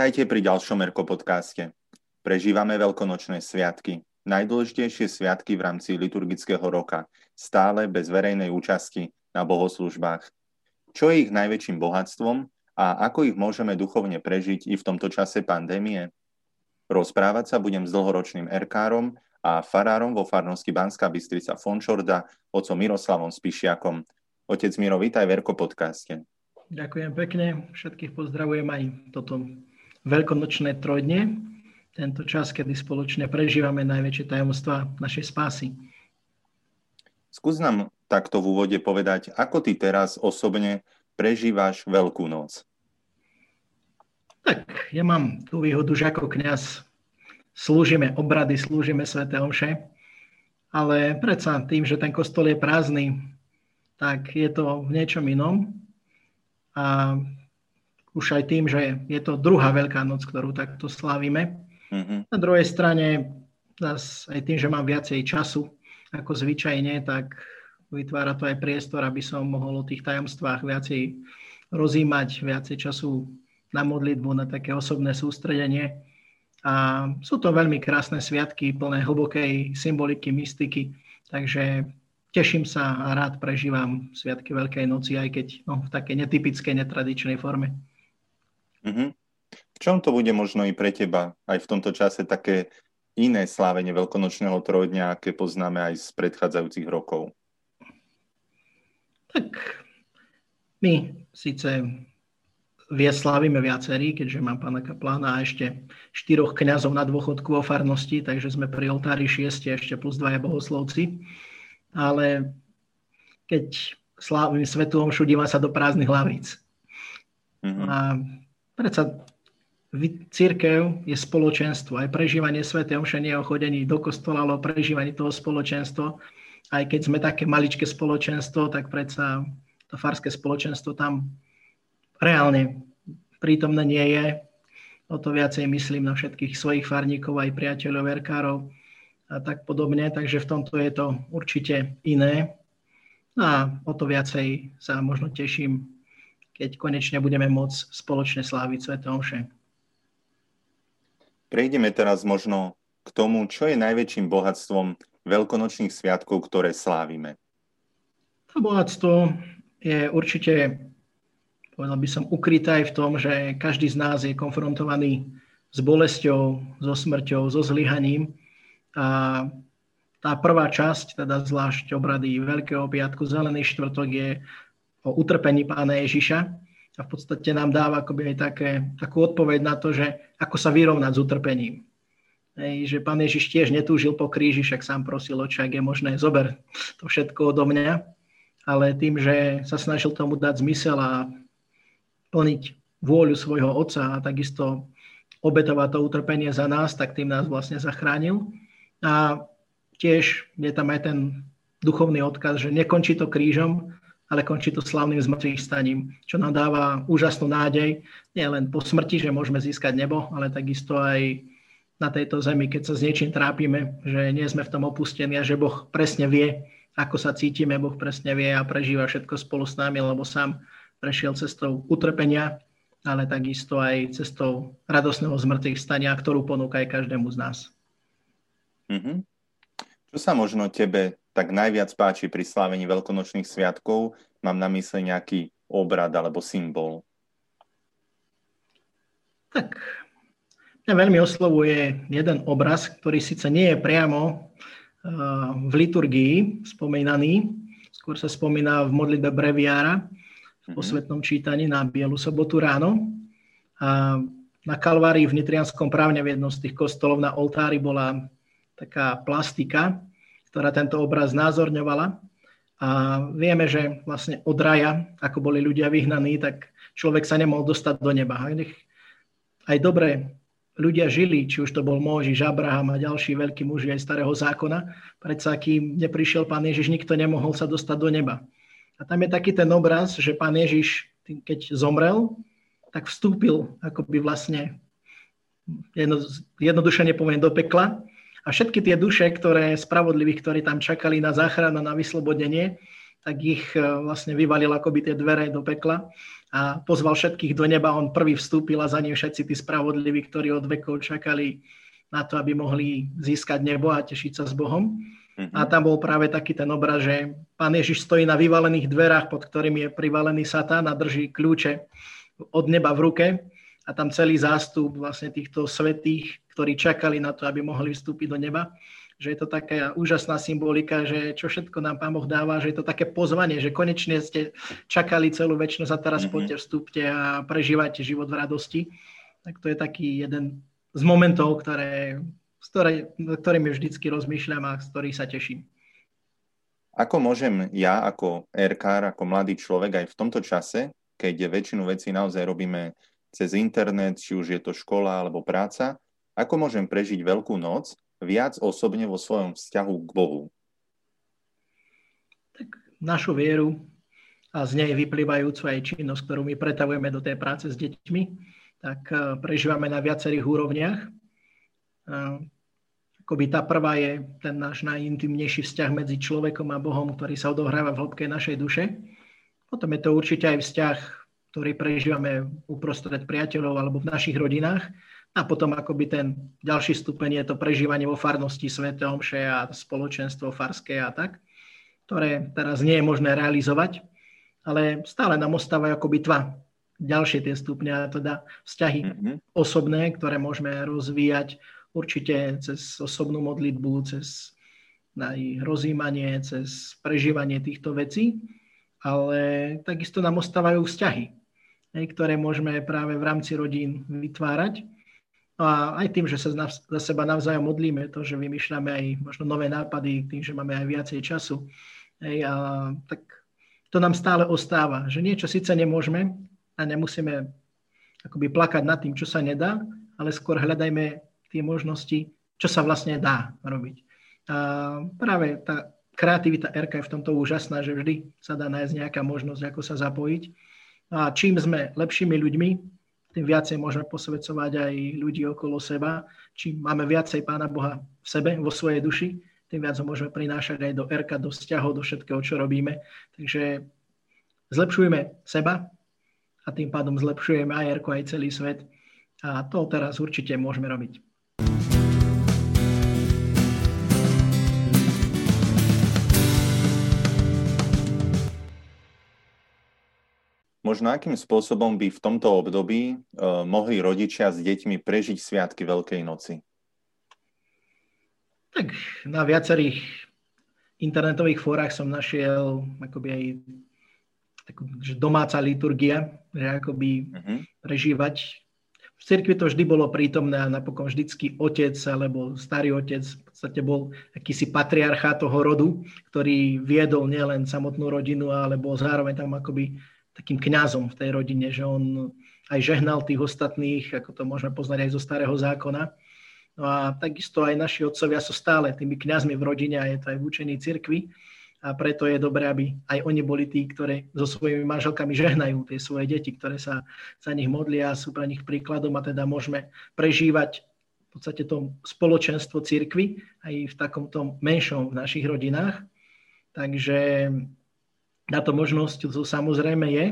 Vítajte pri ďalšom Erko podcaste. Prežívame veľkonočné sviatky, najdôležitejšie sviatky v rámci liturgického roka, stále bez verejnej účasti na bohoslužbách. Čo je ich najväčším bohatstvom a ako ich môžeme duchovne prežiť i v tomto čase pandémie? Rozprávať sa budem s dlhoročným erkárom a farárom vo farnosti Banská Bystrica Fončorda, otcom Miroslavom Spišiakom. Otec Miro, vítaj v Erko podcaste. Ďakujem pekne, všetkých pozdravujem aj toto veľkonočné trojdne, tento čas, kedy spoločne prežívame najväčšie tajomstva našej spásy. Skús nám takto v úvode povedať, ako ty teraz osobne prežívaš Veľkú noc. Tak, ja mám tú výhodu, že ako kňaz slúžime obrady, slúžime Svete Omše, ale predsa tým, že ten kostol je prázdny, tak je to v niečom inom. A už aj tým, že je to druhá Veľká noc, ktorú takto slávime. Mm-hmm. Na druhej strane, aj tým, že mám viacej času ako zvyčajne, tak vytvára to aj priestor, aby som mohol o tých tajomstvách viacej rozímať, viacej času na modlitbu, na také osobné sústredenie. A sú to veľmi krásne sviatky, plné hlbokej symboliky, mystiky, takže teším sa a rád prežívam Sviatky Veľkej noci, aj keď no, v takej netypickej, netradičnej forme. Mm-hmm. V čom to bude možno i pre teba aj v tomto čase také iné slávenie veľkonočného trojdňa, aké poznáme aj z predchádzajúcich rokov? Tak my síce vie slávime viacerí, keďže mám pána kaplána a ešte štyroch kňazov na dôchodku vo farnosti, takže sme pri oltári šiesti ešte plus dvaja bohoslovci. Ale keď slávim Svetu Omšu, dívam sa do prázdnych hlavíc. Mm-hmm. A Predsa církev je spoločenstvo. Aj prežívanie Sv. Omše nie o chodení do kostola, ale o prežívaní toho spoločenstva. Aj keď sme také maličké spoločenstvo, tak predsa to farské spoločenstvo tam reálne prítomné nie je. O to viacej myslím na všetkých svojich farníkov, aj priateľov, verkárov a tak podobne. Takže v tomto je to určite iné. A o to viacej sa možno teším keď konečne budeme môcť spoločne sláviť Sv. Omše. Prejdeme teraz možno k tomu, čo je najväčším bohatstvom veľkonočných sviatkov, ktoré slávime. To bohatstvo je určite, povedal by som, ukryté aj v tom, že každý z nás je konfrontovaný s bolesťou, so smrťou, so zlyhaním. A tá prvá časť, teda zvlášť obrady Veľkého piatku, Zelený štvrtok je o utrpení pána Ježiša a v podstate nám dáva akoby aj také, takú odpoveď na to, že ako sa vyrovnať s utrpením. Hej, že pán Ježiš tiež netúžil po kríži, však sám prosil oči, ak je možné, zober to všetko odo mňa, ale tým, že sa snažil tomu dať zmysel a plniť vôľu svojho otca a takisto obetovať to utrpenie za nás, tak tým nás vlastne zachránil. A tiež je tam aj ten duchovný odkaz, že nekončí to krížom, ale končí to slávnym zmrtvých staním, čo nám dáva úžasnú nádej, nie len po smrti, že môžeme získať nebo, ale takisto aj na tejto zemi, keď sa s niečím trápime, že nie sme v tom opustení a že Boh presne vie, ako sa cítime, Boh presne vie a prežíva všetko spolu s nami, lebo sám prešiel cestou utrpenia, ale takisto aj cestou radosného zmrtvých stania, ktorú ponúka aj každému z nás. Mm-hmm. Čo sa možno tebe tak najviac páči pri slávení veľkonočných sviatkov? Mám na mysli nejaký obrad alebo symbol. Tak, mňa veľmi oslovuje jeden obraz, ktorý síce nie je priamo uh, v liturgii spomínaný, skôr sa spomína v modlitbe breviára, v mhm. posvetnom čítaní na Bielu sobotu ráno. A na Kalvárii v Nitrianskom právne v jednom z tých kostolov na oltári bola taká plastika, ktorá tento obraz znázorňovala. A vieme, že vlastne od raja, ako boli ľudia vyhnaní, tak človek sa nemohol dostať do neba. Aj dobre ľudia žili, či už to bol Môžiš, Abraham a ďalší veľkí muži aj starého zákona, predsa kým neprišiel pán Ježiš, nikto nemohol sa dostať do neba. A tam je taký ten obraz, že pán Ježiš, keď zomrel, tak vstúpil akoby vlastne, jedno, jednoduše nepoviem, do pekla a všetky tie duše, ktoré spravodliví, ktorí tam čakali na záchranu, na vyslobodenie, tak ich e, vlastne vyvalil akoby tie dvere do pekla a pozval všetkých do neba, on prvý vstúpil a za ním všetci tí spravodliví, ktorí od vekov čakali na to, aby mohli získať nebo a tešiť sa s Bohom. Mm-hmm. A tam bol práve taký ten obraz, že pán Ježiš stojí na vyvalených dverách, pod ktorými je privalený Satán a drží kľúče od neba v ruke a tam celý zástup vlastne týchto svetých, ktorí čakali na to, aby mohli vstúpiť do neba že je to taká úžasná symbolika, že čo všetko nám Pán Boh dáva, že je to také pozvanie, že konečne ste čakali celú väčšnosť a teraz mm-hmm. poďte, vstúpte a prežívajte život v radosti. Tak to je taký jeden z momentov, ktoré, s ktoré, ktorými vždycky rozmýšľam a z ktorých sa teším. Ako môžem ja ako RK, ako mladý človek aj v tomto čase, keď väčšinu vecí naozaj robíme cez internet, či už je to škola alebo práca, ako môžem prežiť Veľkú noc viac osobne vo svojom vzťahu k Bohu? Tak našu vieru a z nej vyplývajúcu aj činnosť, ktorú my pretavujeme do tej práce s deťmi, tak eh, prežívame na viacerých úrovniach. Eh, akoby tá prvá je ten náš najintimnejší vzťah medzi človekom a Bohom, ktorý sa odohráva v hĺbke našej duše. Potom je to určite aj vzťah, ktorý prežívame uprostred priateľov alebo v našich rodinách. A potom akoby ten ďalší stupeň je to prežívanie vo farnosti Svete Omše a spoločenstvo farské a tak, ktoré teraz nie je možné realizovať, ale stále nám ostávajú akoby dva ďalšie tie stupňa, teda vzťahy mm-hmm. osobné, ktoré môžeme rozvíjať určite cez osobnú modlitbu, cez aj rozímanie, cez prežívanie týchto vecí, ale takisto nám ostávajú vzťahy, ktoré môžeme práve v rámci rodín vytvárať a aj tým, že sa za seba navzájom modlíme, to, že vymýšľame aj možno nové nápady, tým, že máme aj viacej času, hej, a, tak to nám stále ostáva, že niečo síce nemôžeme a nemusíme akoby plakať nad tým, čo sa nedá, ale skôr hľadajme tie možnosti, čo sa vlastne dá robiť. A práve tá kreativita RK je v tomto úžasná, že vždy sa dá nájsť nejaká možnosť, ako sa zapojiť. A čím sme lepšími ľuďmi, tým viacej môžeme posvedcovať aj ľudí okolo seba. Čím máme viacej Pána Boha v sebe, vo svojej duši, tým viac ho môžeme prinášať aj do RK, do vzťahov, do všetkého, čo robíme. Takže zlepšujeme seba a tým pádom zlepšujeme aj RK, aj celý svet. A to teraz určite môžeme robiť. Možno akým spôsobom by v tomto období uh, mohli rodičia s deťmi prežiť sviatky Veľkej noci? Tak na viacerých internetových fórach som našiel akoby aj takú, že domáca liturgia, že akoby uh-huh. prežívať. V cirkvi to vždy bolo prítomné a napokon vždycky otec alebo starý otec v podstate bol akýsi patriarcha toho rodu, ktorý viedol nielen samotnú rodinu, ale bol zároveň tam akoby takým kňazom v tej rodine, že on aj žehnal tých ostatných, ako to môžeme poznať aj zo starého zákona. No a takisto aj naši otcovia sú stále tými kňazmi v rodine a je to aj v učení cirkvi. A preto je dobré, aby aj oni boli tí, ktorí so svojimi manželkami žehnajú tie svoje deti, ktoré sa za nich modlia a sú pre nich príkladom a teda môžeme prežívať v podstate to spoločenstvo cirkvy aj v takomto menšom v našich rodinách. Takže na to možnosť to samozrejme je.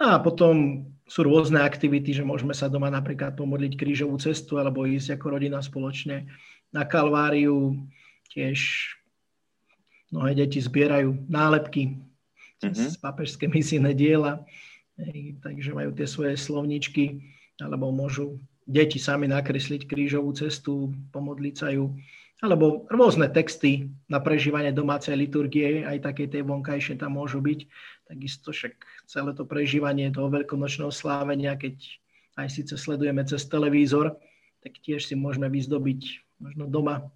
A potom sú rôzne aktivity, že môžeme sa doma napríklad pomodliť krížovú cestu alebo ísť ako rodina spoločne na Kalváriu. Tiež mnohé deti zbierajú nálepky mm-hmm. papežské misijné diela, takže majú tie svoje slovničky, alebo môžu deti sami nakresliť krížovú cestu, pomodliť sa ju alebo rôzne texty na prežívanie domácej liturgie, aj také tie vonkajšie tam môžu byť. Takisto však celé to prežívanie toho veľkonočného slávenia, keď aj síce sledujeme cez televízor, tak tiež si môžeme vyzdobiť možno doma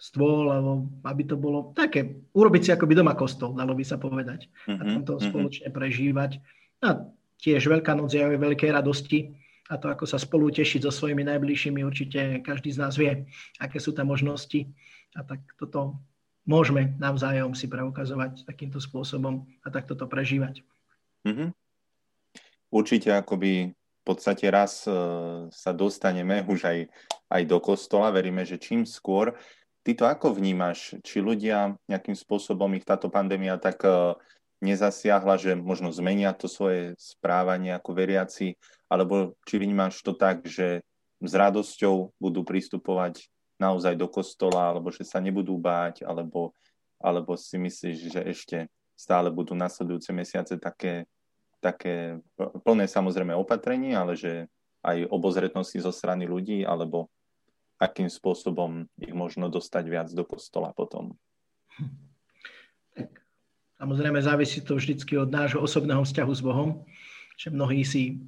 stôl, alebo aby to bolo také, urobiť si akoby doma kostol, dalo by sa povedať. Mm-hmm. A tam to mm-hmm. spoločne prežívať. A tiež Veľká noc je aj veľkej radosti, a to, ako sa spolu tešiť so svojimi najbližšími, určite každý z nás vie, aké sú tam možnosti. A tak toto môžeme navzájom si preukazovať takýmto spôsobom a takto to prežívať. Mm-hmm. Určite akoby v podstate raz e, sa dostaneme už aj, aj do kostola. Veríme, že čím skôr. Ty to ako vnímaš? Či ľudia nejakým spôsobom ich táto pandémia tak e, nezasiahla, že možno zmenia to svoje správanie ako veriaci, alebo či vnímaš to tak, že s radosťou budú pristupovať naozaj do kostola, alebo že sa nebudú báť, alebo, alebo si myslíš, že ešte stále budú nasledujúce mesiace také, také plné samozrejme opatrení, ale že aj obozretnosti zo strany ľudí, alebo akým spôsobom ich možno dostať viac do kostola potom. Tak, samozrejme závisí to vždycky od nášho osobného vzťahu s Bohom, že mnohí si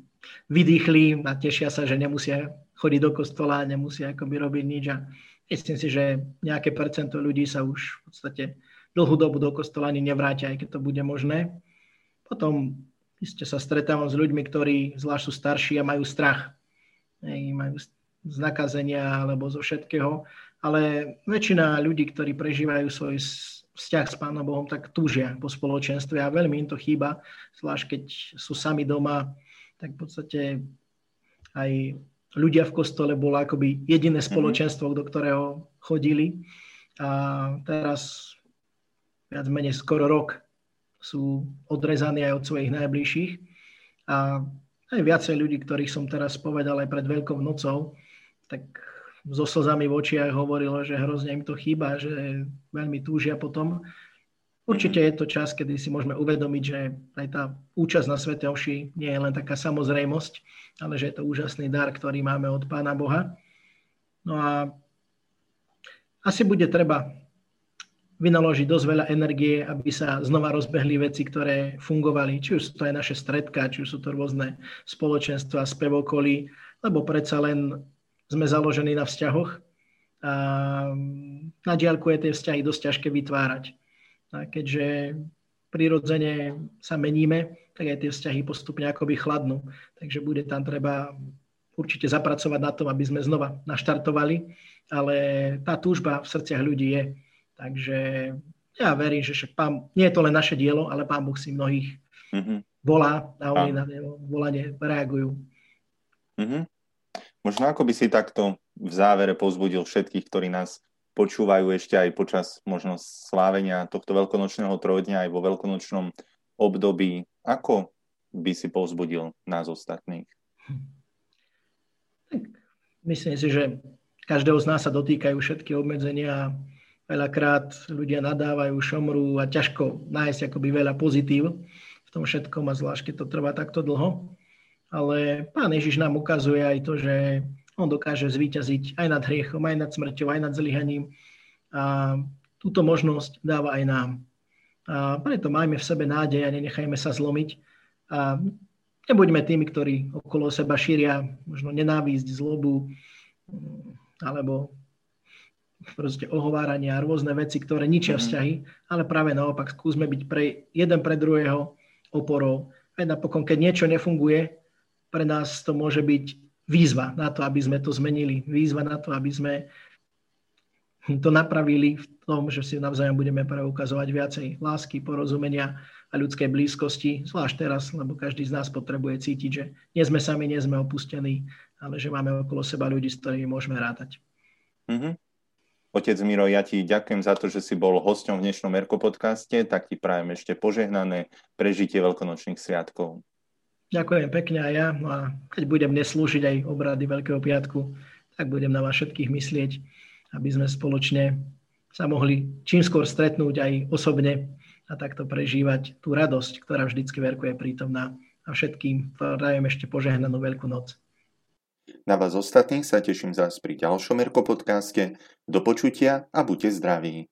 vydýchli a tešia sa, že nemusia chodiť do kostola, nemusia akoby robiť nič a myslím si, že nejaké percento ľudí sa už v podstate dlhú dobu do kostola ani nevrátia, aj keď to bude možné. Potom iste sa stretávam s ľuďmi, ktorí zvlášť sú starší a majú strach. Hej, majú z nakazenia alebo zo všetkého. Ale väčšina ľudí, ktorí prežívajú svoj vzťah s Pánom Bohom, tak túžia po spoločenstve a veľmi im to chýba, zvlášť keď sú sami doma, tak v podstate aj ľudia v kostole bolo akoby jediné mhm. spoločenstvo, mm-hmm. do ktorého chodili. A teraz viac menej skoro rok sú odrezaní aj od svojich najbližších. A aj viacej ľudí, ktorých som teraz povedal aj pred Veľkou nocou, tak so slzami v očiach hovorilo, že hrozne im to chýba, že veľmi túžia potom. Určite je to čas, kedy si môžeme uvedomiť, že aj tá účasť na Svete Oši nie je len taká samozrejmosť, ale že je to úžasný dar, ktorý máme od Pána Boha. No a asi bude treba vynaložiť dosť veľa energie, aby sa znova rozbehli veci, ktoré fungovali. Či už sú to aj naše stredka, či už sú to rôzne spoločenstva, spevokoly, lebo predsa len sme založení na vzťahoch. A na diálku je tie vzťahy dosť ťažké vytvárať. A keďže prirodzene sa meníme, tak aj tie vzťahy postupne akoby chladnú. Takže bude tam treba určite zapracovať na tom, aby sme znova naštartovali, ale tá túžba v srdciach ľudí je. Takže ja verím, že však pán, nie je to len naše dielo, ale pán Boh si mnohých mm-hmm. volá a oni a. na volanie reagujú. Mm-hmm. Možno ako by si takto v závere pozbudil všetkých, ktorí nás počúvajú ešte aj počas možno slávenia tohto veľkonočného trojdňa aj vo veľkonočnom období. Ako by si povzbudil nás ostatných? Myslím si, že každého z nás sa dotýkajú všetky obmedzenia. Veľakrát ľudia nadávajú, šomrú a ťažko nájsť akoby veľa pozitív v tom všetkom a zvlášť, keď to trvá takto dlho. Ale Pán Ježiš nám ukazuje aj to, že on dokáže zvíťaziť aj nad hriechom, aj nad smrťou, aj nad zlyhaním. A túto možnosť dáva aj nám. A preto majme v sebe nádej a nenechajme sa zlomiť. A nebuďme tými, ktorí okolo seba šíria možno nenávisť, zlobu alebo proste ohovárania a rôzne veci, ktoré ničia mhm. vzťahy, ale práve naopak skúsme byť pre jeden pre druhého oporou. Aj napokon, keď niečo nefunguje, pre nás to môže byť výzva na to, aby sme to zmenili. Výzva na to, aby sme to napravili v tom, že si navzájom budeme preukazovať viacej lásky, porozumenia a ľudskej blízkosti, zvlášť teraz, lebo každý z nás potrebuje cítiť, že nie sme sami, nie sme opustení, ale že máme okolo seba ľudí, s ktorými môžeme rátať. Mm-hmm. Otec Miro, ja ti ďakujem za to, že si bol hosťom v dnešnom Erko podcaste, tak ti prajem ešte požehnané prežitie veľkonočných sviatkov. Ďakujem pekne aj ja. No a keď budem dnes slúžiť aj obrady Veľkého piatku, tak budem na vás všetkých myslieť, aby sme spoločne sa mohli čím skôr stretnúť aj osobne a takto prežívať tú radosť, ktorá vždycky verku je prítomná. A všetkým prajem ešte požehnanú Veľkú noc. Na vás ostatných sa teším zás pri ďalšom Erko podcaste. Do počutia a buďte zdraví.